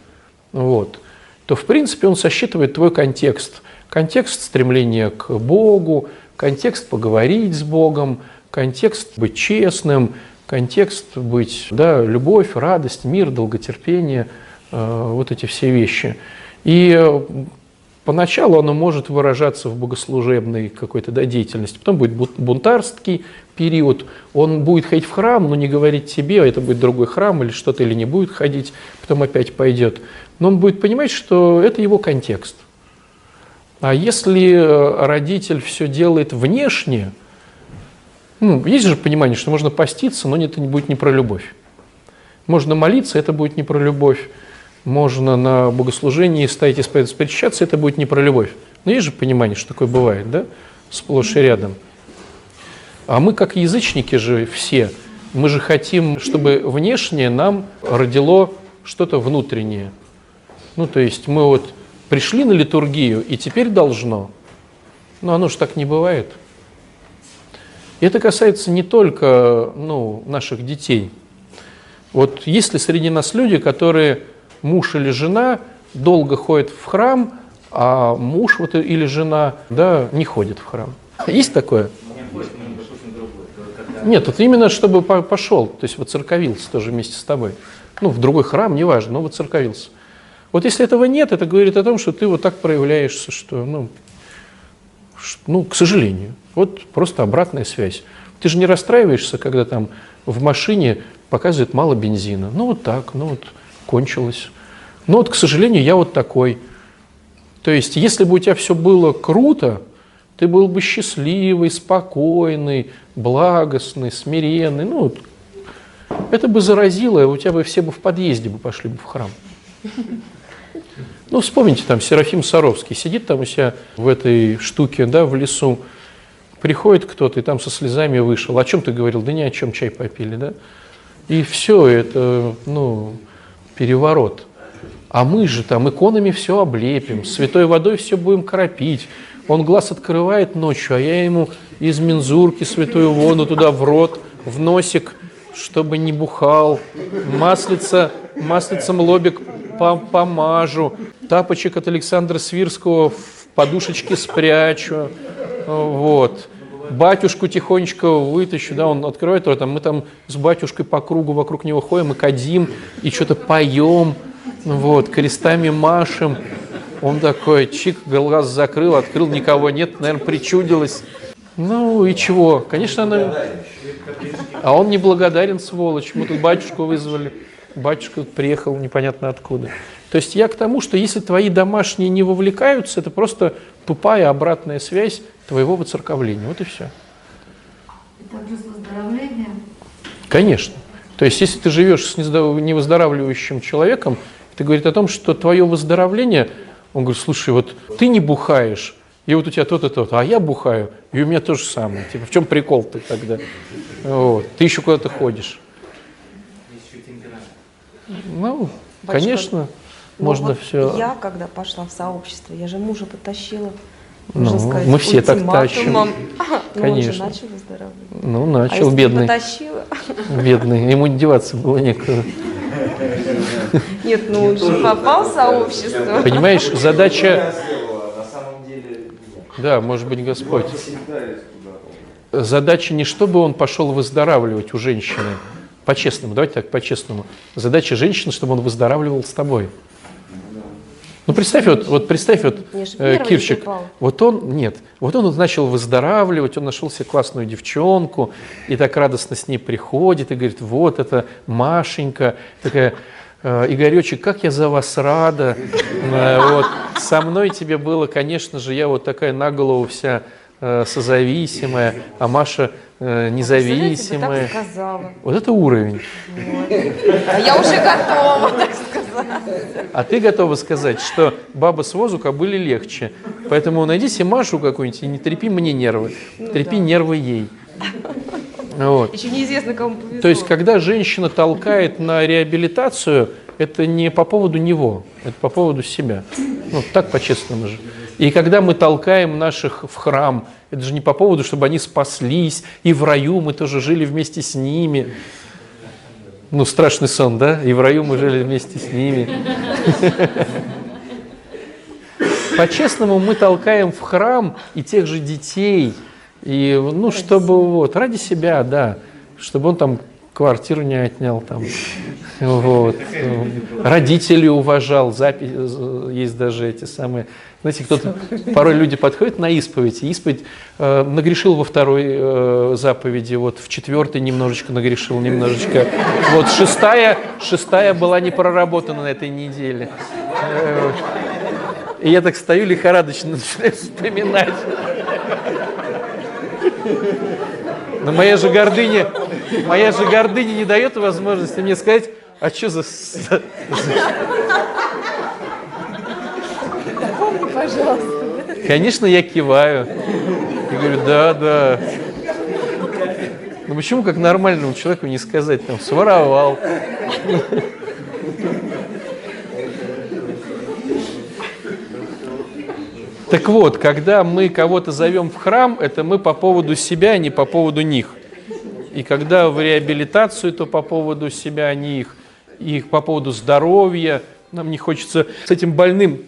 вот, то в принципе он сосчитывает твой контекст – Контекст стремления к Богу, контекст поговорить с Богом, контекст быть честным, контекст быть, да, любовь, радость, мир, долготерпение, э, вот эти все вещи. И поначалу оно может выражаться в богослужебной какой-то да, деятельности, потом будет бунтарский период, он будет ходить в храм, но не говорить тебе, а это будет другой храм или что-то, или не будет ходить, потом опять пойдет. Но он будет понимать, что это его контекст – а если э, родитель все делает внешне, ну, есть же понимание, что можно поститься, но это будет не про любовь. Можно молиться, это будет не про любовь. Можно на богослужении стоять исповедоваться, причащаться, это будет не про любовь. Но есть же понимание, что такое бывает, да? Сплошь и рядом. А мы, как язычники же все, мы же хотим, чтобы внешнее нам родило что-то внутреннее. Ну, то есть мы вот пришли на литургию и теперь должно. Но оно же так не бывает. И это касается не только ну, наших детей. Вот есть ли среди нас люди, которые муж или жена долго ходят в храм, а муж вот, или жена да, не ходит в храм? Есть такое? Нет, это именно чтобы пошел, то есть воцерковился тоже вместе с тобой. Ну, в другой храм, неважно, но воцерковился. Вот если этого нет, это говорит о том, что ты вот так проявляешься, что, ну, ну, к сожалению, вот просто обратная связь. Ты же не расстраиваешься, когда там в машине показывает мало бензина. Ну вот так, ну вот кончилось. Ну вот, к сожалению, я вот такой. То есть, если бы у тебя все было круто, ты был бы счастливый, спокойный, благостный, смиренный. Ну, это бы заразило, у тебя бы все бы в подъезде бы пошли бы в храм. Ну, вспомните, там Серафим Саровский сидит там у себя в этой штуке, да, в лесу, приходит кто-то и там со слезами вышел. О чем ты говорил? Да ни о чем, чай попили, да? И все это, ну, переворот. А мы же там иконами все облепим, святой водой все будем кропить. Он глаз открывает ночью, а я ему из мензурки святую воду туда в рот, в носик, чтобы не бухал. Маслица, маслицем лобик помажу. Тапочек от Александра Свирского в подушечке спрячу. Вот батюшку тихонечко вытащу, да, он открывает рот, а мы там с батюшкой по кругу вокруг него ходим и кадим, и что-то поем, вот, крестами машем. Он такой, чик, глаз закрыл, открыл, никого нет, наверное, причудилось. Ну и чего? Конечно, она... А он не благодарен, сволочь. Мы тут батюшку вызвали. Батюшка приехал непонятно откуда. То есть я к тому, что если твои домашние не вовлекаются, это просто тупая обратная связь твоего воцерковления. Вот и все. Это плюс выздоровление? Конечно. То есть если ты живешь с невыздоравливающим человеком, это говорит о том, что твое выздоровление, он говорит, слушай, вот ты не бухаешь, и вот у тебя то-то, то-то, а я бухаю, и у меня то же самое. Типа, в чем прикол ты тогда? Вот. Ты еще куда-то ходишь. Ну, Батюшка, конечно, ну можно вот все. Я, когда пошла в сообщество, я же мужа потащила. Ну, можно сказать, мы все так ультиматумом. Ну, он же Конечно. начал выздоравливать. Ну, а начал, если бы бедный. потащила? Бедный. Ему деваться было некуда. Нет, ну он же попал в сообщество. Понимаешь, задача... На самом деле, нет. Да, может быть, Господь. Задача не чтобы он пошел выздоравливать у женщины, по-честному, давайте так, по-честному. Задача женщины, чтобы он выздоравливал с тобой. Ну, представь, вот, вот представь, вот э, Кирчик, вот он, нет, вот он вот начал выздоравливать, он нашел себе классную девчонку, и так радостно с ней приходит, и говорит, вот это Машенька, такая, э, Игоречек, как я за вас рада, Э, вот, со мной тебе было, конечно же, я вот такая на голову вся э, созависимая, а Маша Представляете, независимая. сказала. Вот это уровень. А я уже готова, так сказать. А ты готова сказать, что баба с возу кобыли легче. Поэтому найди себе Машу какую-нибудь и не трепи мне нервы. трепи нервы ей. Вот. Еще неизвестно, кому повезло. То есть, когда женщина толкает на реабилитацию, это не по поводу него, это по поводу себя. Ну, так по-честному же. И когда мы толкаем наших в храм, это же не по поводу, чтобы они спаслись, и в раю мы тоже жили вместе с ними. Ну, страшный сон, да? И в раю мы жили вместе с ними. По-честному мы толкаем в храм и тех же детей, и, ну, чтобы вот, ради себя, да, чтобы он там квартиру не отнял там, вот, родителей уважал, запись, есть даже эти самые, знаете, кто-то, порой люди подходят на исповедь, исповедь э, нагрешил во второй э, заповеди, вот в четвертой немножечко нагрешил, немножечко, вот шестая, шестая была не проработана на этой неделе. Э. И я так стою лихорадочно начинаю вспоминать. Но моя же гордыня, моя же гордыня не дает возможности мне сказать, а что за... за- Помни, пожалуйста. Конечно, я киваю. И говорю, да, да. Ну почему как нормальному человеку не сказать, там, своровал. Так вот, когда мы кого-то зовем в храм, это мы по поводу себя, а не по поводу них. И когда в реабилитацию, то по поводу себя, а не их. И по поводу здоровья. Нам не хочется с этим больным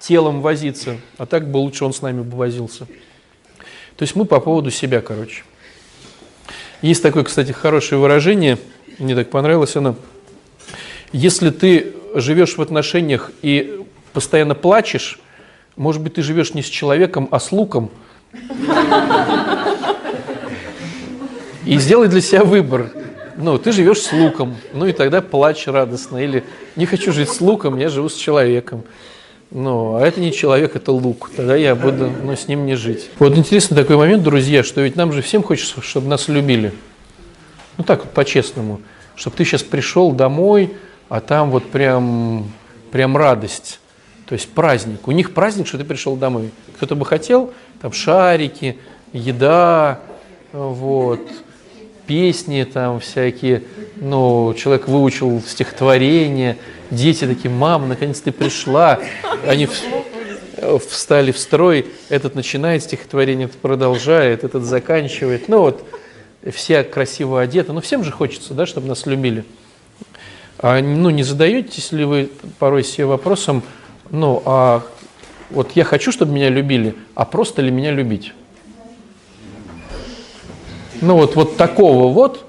телом возиться. А так бы лучше он с нами бы возился. То есть мы по поводу себя, короче. Есть такое, кстати, хорошее выражение, мне так понравилось оно. Если ты живешь в отношениях и постоянно плачешь, может быть, ты живешь не с человеком, а с луком. И сделай для себя выбор. Ну, ты живешь с луком, ну и тогда плачь радостно. Или не хочу жить с луком, я живу с человеком. Ну, а это не человек, это лук. Тогда я буду ну, с ним не жить. Вот интересный такой момент, друзья, что ведь нам же всем хочется, чтобы нас любили. Ну так вот, по-честному. Чтобы ты сейчас пришел домой, а там вот прям, прям радость. То есть праздник. У них праздник, что ты пришел домой. Кто-то бы хотел, там шарики, еда, вот, песни там всякие, ну, человек выучил стихотворение, дети такие, мама, наконец ты пришла, они встали в строй, этот начинает стихотворение, этот продолжает, этот заканчивает, ну вот, все красиво одеты, ну всем же хочется, да, чтобы нас любили. А, ну, не задаетесь ли вы порой себе вопросом, ну, а вот я хочу, чтобы меня любили, а просто ли меня любить? Ну вот, вот такого вот,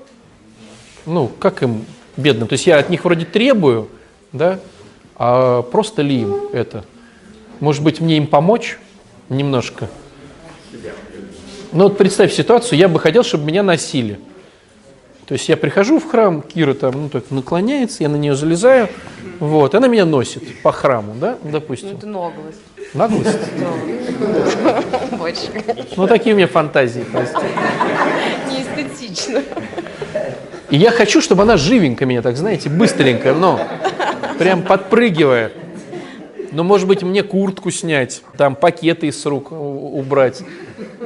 ну как им бедным? То есть я от них вроде требую, да, а просто ли им это? Может быть, мне им помочь немножко? Ну вот представь ситуацию, я бы хотел, чтобы меня носили. То есть я прихожу в храм, Кира там ну, так наклоняется, я на нее залезаю, вот, она меня носит по храму, да, допустим. Это наглость. Наглость? Больше. Ну такие у меня фантазии, прости. Неэстетично. И я хочу, чтобы она живенько меня, так знаете, быстренько, но прям подпрыгивая. Ну, может быть, мне куртку снять, там пакеты из рук убрать.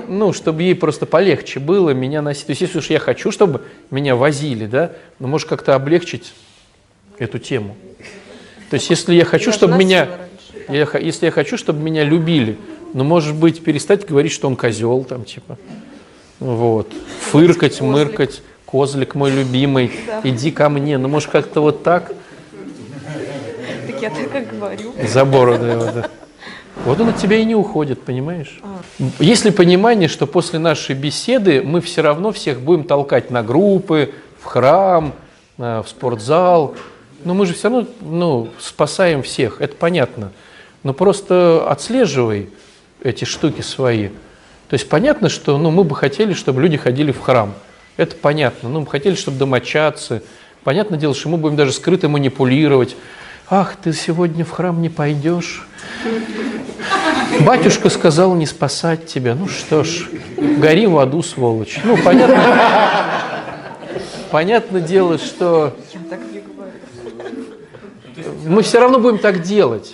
Ну, чтобы ей просто полегче было меня носить. То есть, если уж я хочу, чтобы меня возили, да, ну, может, как-то облегчить эту тему. То есть, если я хочу, Я чтобы меня... я если я хочу, чтобы меня любили, ну, может быть, перестать говорить, что он козел, там, типа. Вот. Фыркать, мыркать. Козлик мой любимый, Да. иди ко мне. Ну, может, как-то вот Так я так и говорю. за бороду его, да. Вот он от тебя и не уходит, понимаешь? А. Есть ли понимание, что после нашей беседы мы все равно всех будем толкать на группы, в храм, э, в спортзал? Но мы же все равно ну, спасаем всех, это понятно. Но просто отслеживай эти штуки свои. То есть понятно, что ну, мы бы хотели, чтобы люди ходили в храм. Это понятно. Ну, мы хотели, чтобы домочадцы. Понятное дело, что мы будем даже скрыто манипулировать. Ах, ты сегодня в храм не пойдешь. Батюшка сказал не спасать тебя. Ну что ж, гори в аду, сволочь. Ну, понятно. Понятное дело, что мы все равно будем так делать.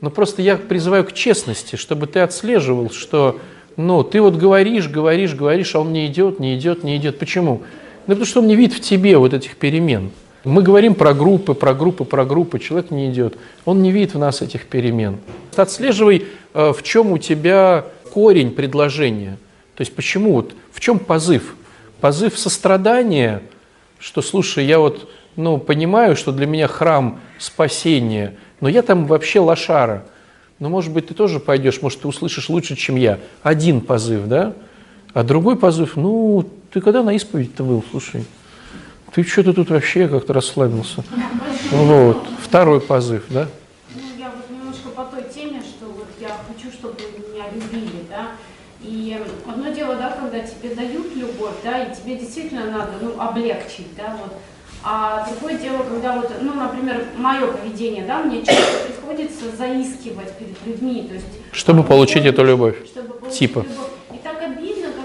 Но просто я призываю к честности, чтобы ты отслеживал, что ну, ты вот говоришь, говоришь, говоришь, а он не идет, не идет, не идет. Почему? Ну, потому что он не видит в тебе вот этих перемен. Мы говорим про группы, про группы, про группы, человек не идет. Он не видит в нас этих перемен. Отслеживай, э, в чем у тебя корень предложения. То есть почему, вот, в чем позыв? Позыв сострадания, что, слушай, я вот ну, понимаю, что для меня храм спасения, но я там вообще лошара. Ну, может быть, ты тоже пойдешь, может, ты услышишь лучше, чем я. Один позыв, да? А другой позыв, ну, ты когда на исповедь-то был, слушай? Ты что-то тут вообще как-то расслабился. Вот. Второй позыв, да? Ну, я вот немножко по той теме, что вот я хочу, чтобы меня любили, да. И одно дело, да, когда тебе дают любовь, да, и тебе действительно надо, ну, облегчить, да, вот. А другое дело, когда вот, ну, например, мое поведение, да, мне часто приходится заискивать перед людьми, то есть... Чтобы получить эту любовь. Чтобы получить Типа. любовь.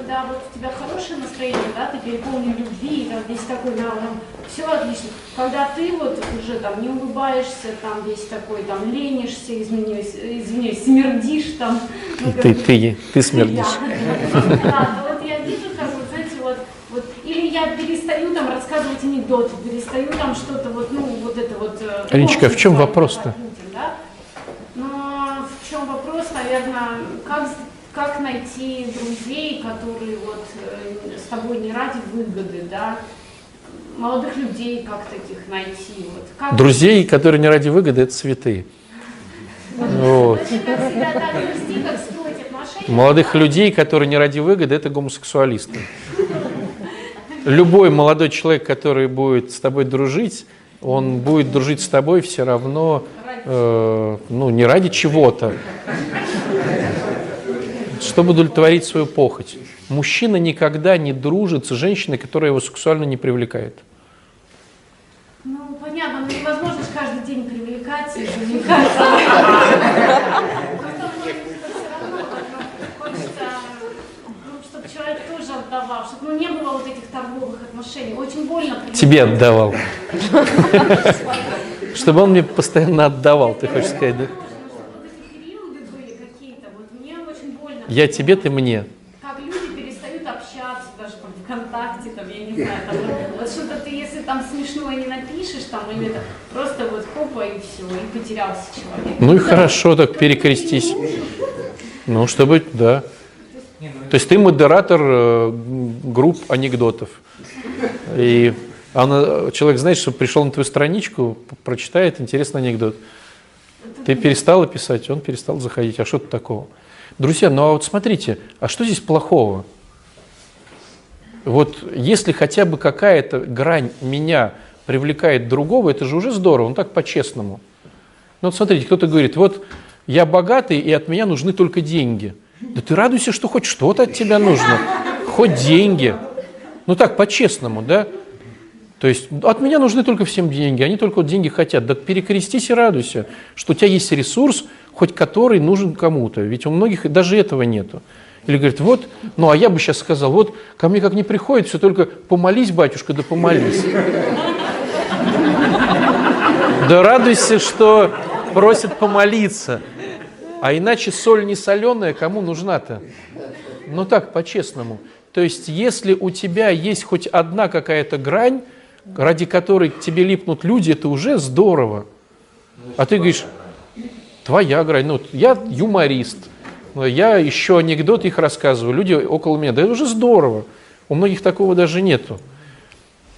Когда вот у тебя хорошее настроение, да, ты переполнен любви, и там весь такой, да, ну, все отлично. Когда ты вот уже там не улыбаешься, там весь такой, там ленишься, извиняюсь, извиняюсь, смердишь там. ну, Ты, бы- ты, ты смердишь. Да, да, вот я вижу, как вот, знаете, вот, вот, или я перестаю там рассказывать анекдоты, перестаю там что-то вот, ну, вот это вот... э, Анечка, а в чем вопрос-то? да? Но в чем вопрос, наверное, как, как найти друзей, которые вот э, с тобой не ради выгоды, да? Молодых людей как таких найти? Вот, как Друзей, которые не ради выгоды, это святые. Вот. Молодых людей, которые не ради выгоды, это гомосексуалисты. Любой молодой человек, который будет с тобой дружить, он будет дружить с тобой все равно, э, ну, не ради чего-то, чтобы удовлетворить свою похоть. Мужчина никогда не дружит с женщиной, которая его сексуально не привлекает. Ну, понятно, но невозможно каждый день привлекать и привлекать. Ну, ну, человек тоже отдавал, чтобы ну, не было вот этих торговых отношений. Очень больно. привлекать. Тебе отдавал. Чтобы он мне постоянно отдавал, ты хочешь сказать, да? Вот эти периоды были какие-то, вот мне очень больно. Я тебе, ты мне. Как люди перестают общаться даже там ВКонтакте, там, я не знаю, там, вот что-то ты, если там смешное не напишешь, там, или это просто вот хопа и все, и потерялся человек. Ну и хорошо, так перекрестись. Ну, чтобы, да. То есть ты модератор э, групп анекдотов. И она, человек, знаешь, что пришел на твою страничку, прочитает интересный анекдот. Ты перестала писать, он перестал заходить. А что тут такого? Друзья, ну а вот смотрите, а что здесь плохого? Вот если хотя бы какая-то грань меня привлекает другого, это же уже здорово, он так по-честному. Ну вот смотрите, кто-то говорит, вот я богатый, и от меня нужны только деньги. Да ты радуйся, что хоть что-то от тебя нужно. Хоть деньги. Ну так, по-честному, да? То есть от меня нужны только всем деньги, они только вот деньги хотят. Да перекрестись и радуйся, что у тебя есть ресурс, хоть который нужен кому-то. Ведь у многих даже этого нету. Или говорит, вот, ну а я бы сейчас сказал, вот ко мне как не приходит, все только помолись, батюшка, да помолись. Да радуйся, что просят помолиться. А иначе соль не соленая, кому нужна-то? Ну так, по-честному. То есть, если у тебя есть хоть одна какая-то грань, ради которой тебе липнут люди, это уже здорово. А ты говоришь, твоя грань. Ну, я юморист, я еще анекдоты их рассказываю, люди около меня. Да это уже здорово. У многих такого даже нету.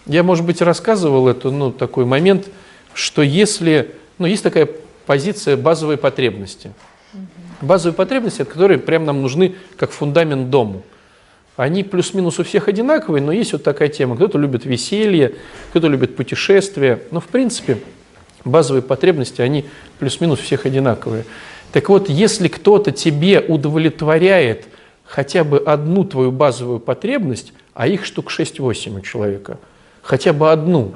Я, может быть, рассказывал это, ну, такой момент, что если, ну, есть такая позиция базовой потребности. Базовые потребности, которые прям нам нужны как фундамент дому. Они плюс-минус у всех одинаковые, но есть вот такая тема. Кто-то любит веселье, кто-то любит путешествия. Но, в принципе, базовые потребности, они плюс-минус у всех одинаковые. Так вот, если кто-то тебе удовлетворяет хотя бы одну твою базовую потребность, а их штук 6-8 у человека, хотя бы одну,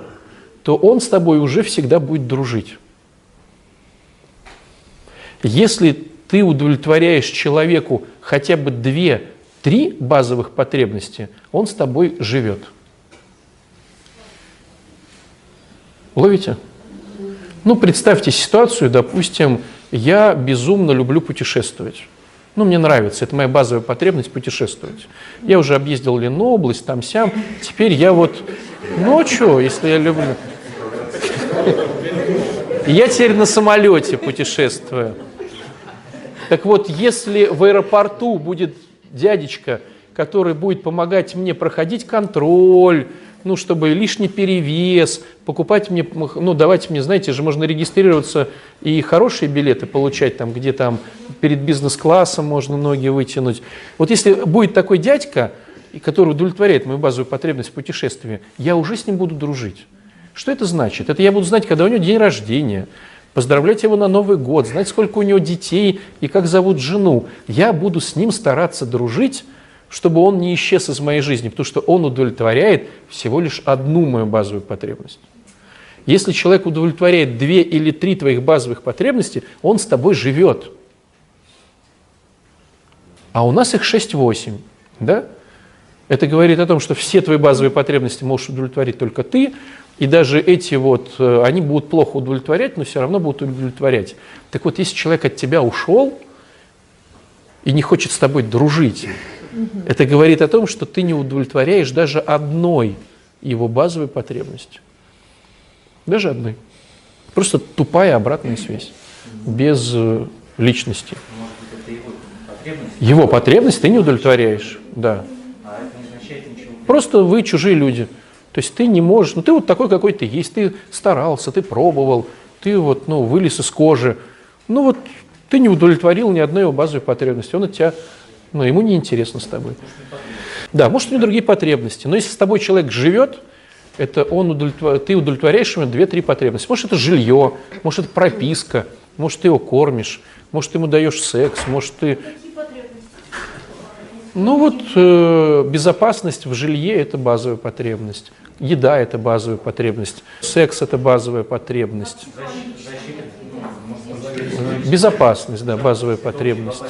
то он с тобой уже всегда будет дружить. Если ты удовлетворяешь человеку хотя бы две-три базовых потребности, он с тобой живет. Ловите? Ну, представьте ситуацию, допустим, я безумно люблю путешествовать. Ну, мне нравится, это моя базовая потребность путешествовать. Я уже объездил Ленобласть, там сям. Теперь я вот, что, если я люблю. Я теперь на самолете путешествую. Так вот, если в аэропорту будет дядечка, который будет помогать мне проходить контроль, ну, чтобы лишний перевес, покупать мне, ну, давать мне, знаете же, можно регистрироваться и хорошие билеты получать, там, где там перед бизнес-классом можно ноги вытянуть. Вот если будет такой дядька, который удовлетворяет мою базовую потребность в путешествии, я уже с ним буду дружить. Что это значит? Это я буду знать, когда у него день рождения, поздравлять его на Новый год, знать, сколько у него детей и как зовут жену. Я буду с ним стараться дружить, чтобы он не исчез из моей жизни, потому что он удовлетворяет всего лишь одну мою базовую потребность. Если человек удовлетворяет две или три твоих базовых потребности, он с тобой живет. А у нас их 6-8. Да? Это говорит о том, что все твои базовые потребности можешь удовлетворить только ты, и даже эти вот, э, они будут плохо удовлетворять, но все равно будут удовлетворять. Так вот, если человек от тебя ушел и не хочет с тобой дружить, это говорит о том, что ты не удовлетворяешь даже одной его базовой потребности. Даже одной. Просто тупая обратная связь, без э, личности. Может быть, это его потребность, Его потребность ты не удовлетворяешь, да. а. Просто вы чужие люди. То есть ты не можешь, ну ты вот такой, какой ты есть, ты старался, ты пробовал, ты вот, ну, вылез из кожи. Ну вот ты не удовлетворил ни одной его базовой потребности, он от тебя, ну, ему не интересно с тобой. Да, может, у него другие потребности, но если с тобой человек живет, это он удовлетвор... ты удовлетворяешь ему две-три потребности. Может, это жилье, может, это прописка, может, ты его кормишь, может, ты ему даешь секс, может, ты... Ну вот э, безопасность в жилье – это базовая потребность. Еда – это базовая потребность. Секс – это базовая потребность. Безопасность, да, базовая потребность.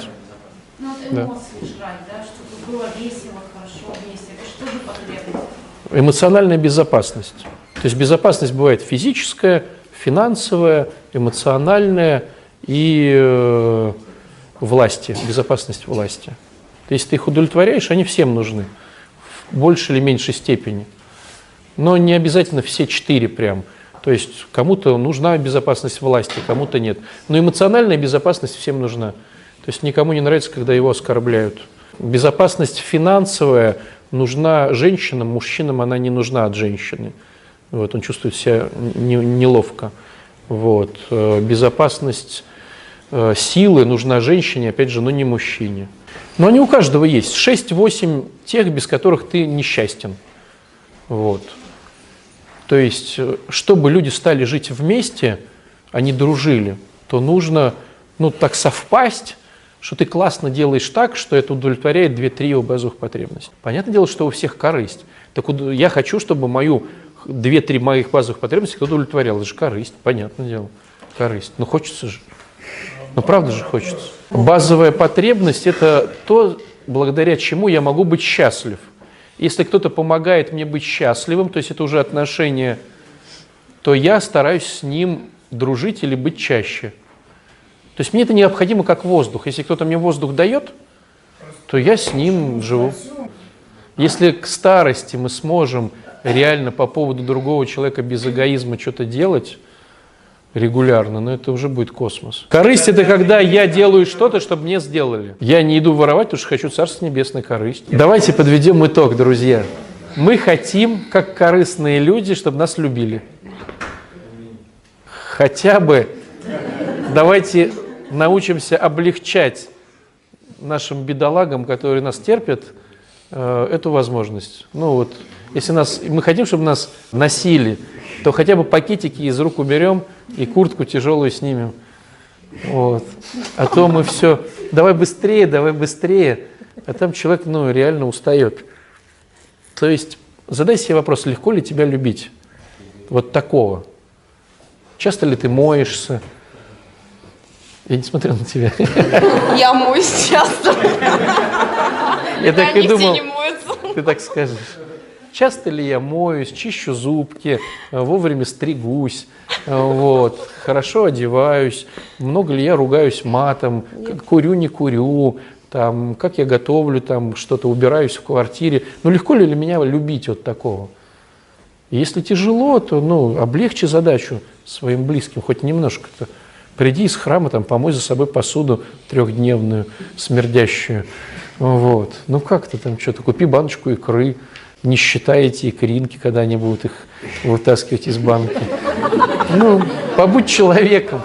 Ну вот Да. эмоции жрать, да, чтобы было весело, хорошо вместе. Это что потребность? Эмоциональная безопасность. То есть безопасность бывает физическая, финансовая, эмоциональная и э, власти, безопасность власти. То есть ты их удовлетворяешь, они всем нужны в большей или меньшей степени. Но не обязательно все четыре прям. То есть кому-то нужна безопасность власти, кому-то нет. Но эмоциональная безопасность всем нужна. То есть никому не нравится, когда его оскорбляют. Безопасность финансовая нужна женщинам, мужчинам она не нужна от женщины. Вот, он чувствует себя не- неловко. Вот. Э, Безопасность э, силы нужна женщине, опять же, но не мужчине. Но они у каждого есть. 6-8 тех, без которых ты несчастен. Вот. То есть, э, чтобы люди стали жить вместе, они дружили, то нужно ну, так совпасть, что ты классно делаешь так, что это удовлетворяет две-три его базовых потребностей. Понятное дело, что у всех корысть. Так я хочу, чтобы мою две-три моих базовых потребностей кто удовлетворял. Это же корысть, понятное дело. Корысть. Ну хочется же. Ну правда же хочется. Базовая потребность – это то, благодаря чему я могу быть счастлив. Если кто-то помогает мне быть счастливым, то есть это уже отношение, то я стараюсь с ним дружить или быть чаще. То есть мне это необходимо как воздух. Если кто-то мне воздух дает, то я с ним живу. Если к старости мы сможем реально по поводу другого человека без эгоизма что-то делать регулярно, но это уже будет космос. Корысть – это когда я делаю что-то, чтобы мне сделали. Я не иду воровать, потому что хочу Царство Небесное корысть. Давайте подведем итог, друзья. Мы хотим, как корыстные люди, чтобы нас любили. Хотя бы давайте научимся облегчать нашим бедолагам, которые нас терпят, э, эту возможность. Ну вот, если нас, мы хотим, чтобы нас носили, то хотя бы пакетики из рук уберем и куртку тяжелую снимем. Вот. А то мы все, давай быстрее, давай быстрее. А там человек, ну, реально устает. То есть задай себе вопрос, легко ли тебя любить? Вот такого. Часто ли ты моешься? Я не смотрел на тебя. Я моюсь часто. Я так и думал, ты так скажешь. Часто ли я моюсь, чищу зубки, э, вовремя стригусь, э, вот, хорошо одеваюсь, много ли я ругаюсь матом, курю, не курю, там, как я готовлю, там, что-то убираюсь в квартире. Ну, легко ли для меня любить вот такого? Если тяжело, то ну, облегчи задачу своим близким, хоть немножко-то. Приди из храма, там, помой за собой посуду трехдневную, смердящую. Вот. Ну как-то там что-то, купи баночку икры, не считай эти икринки, когда они будут их вытаскивать из банки. Ну, побудь человеком.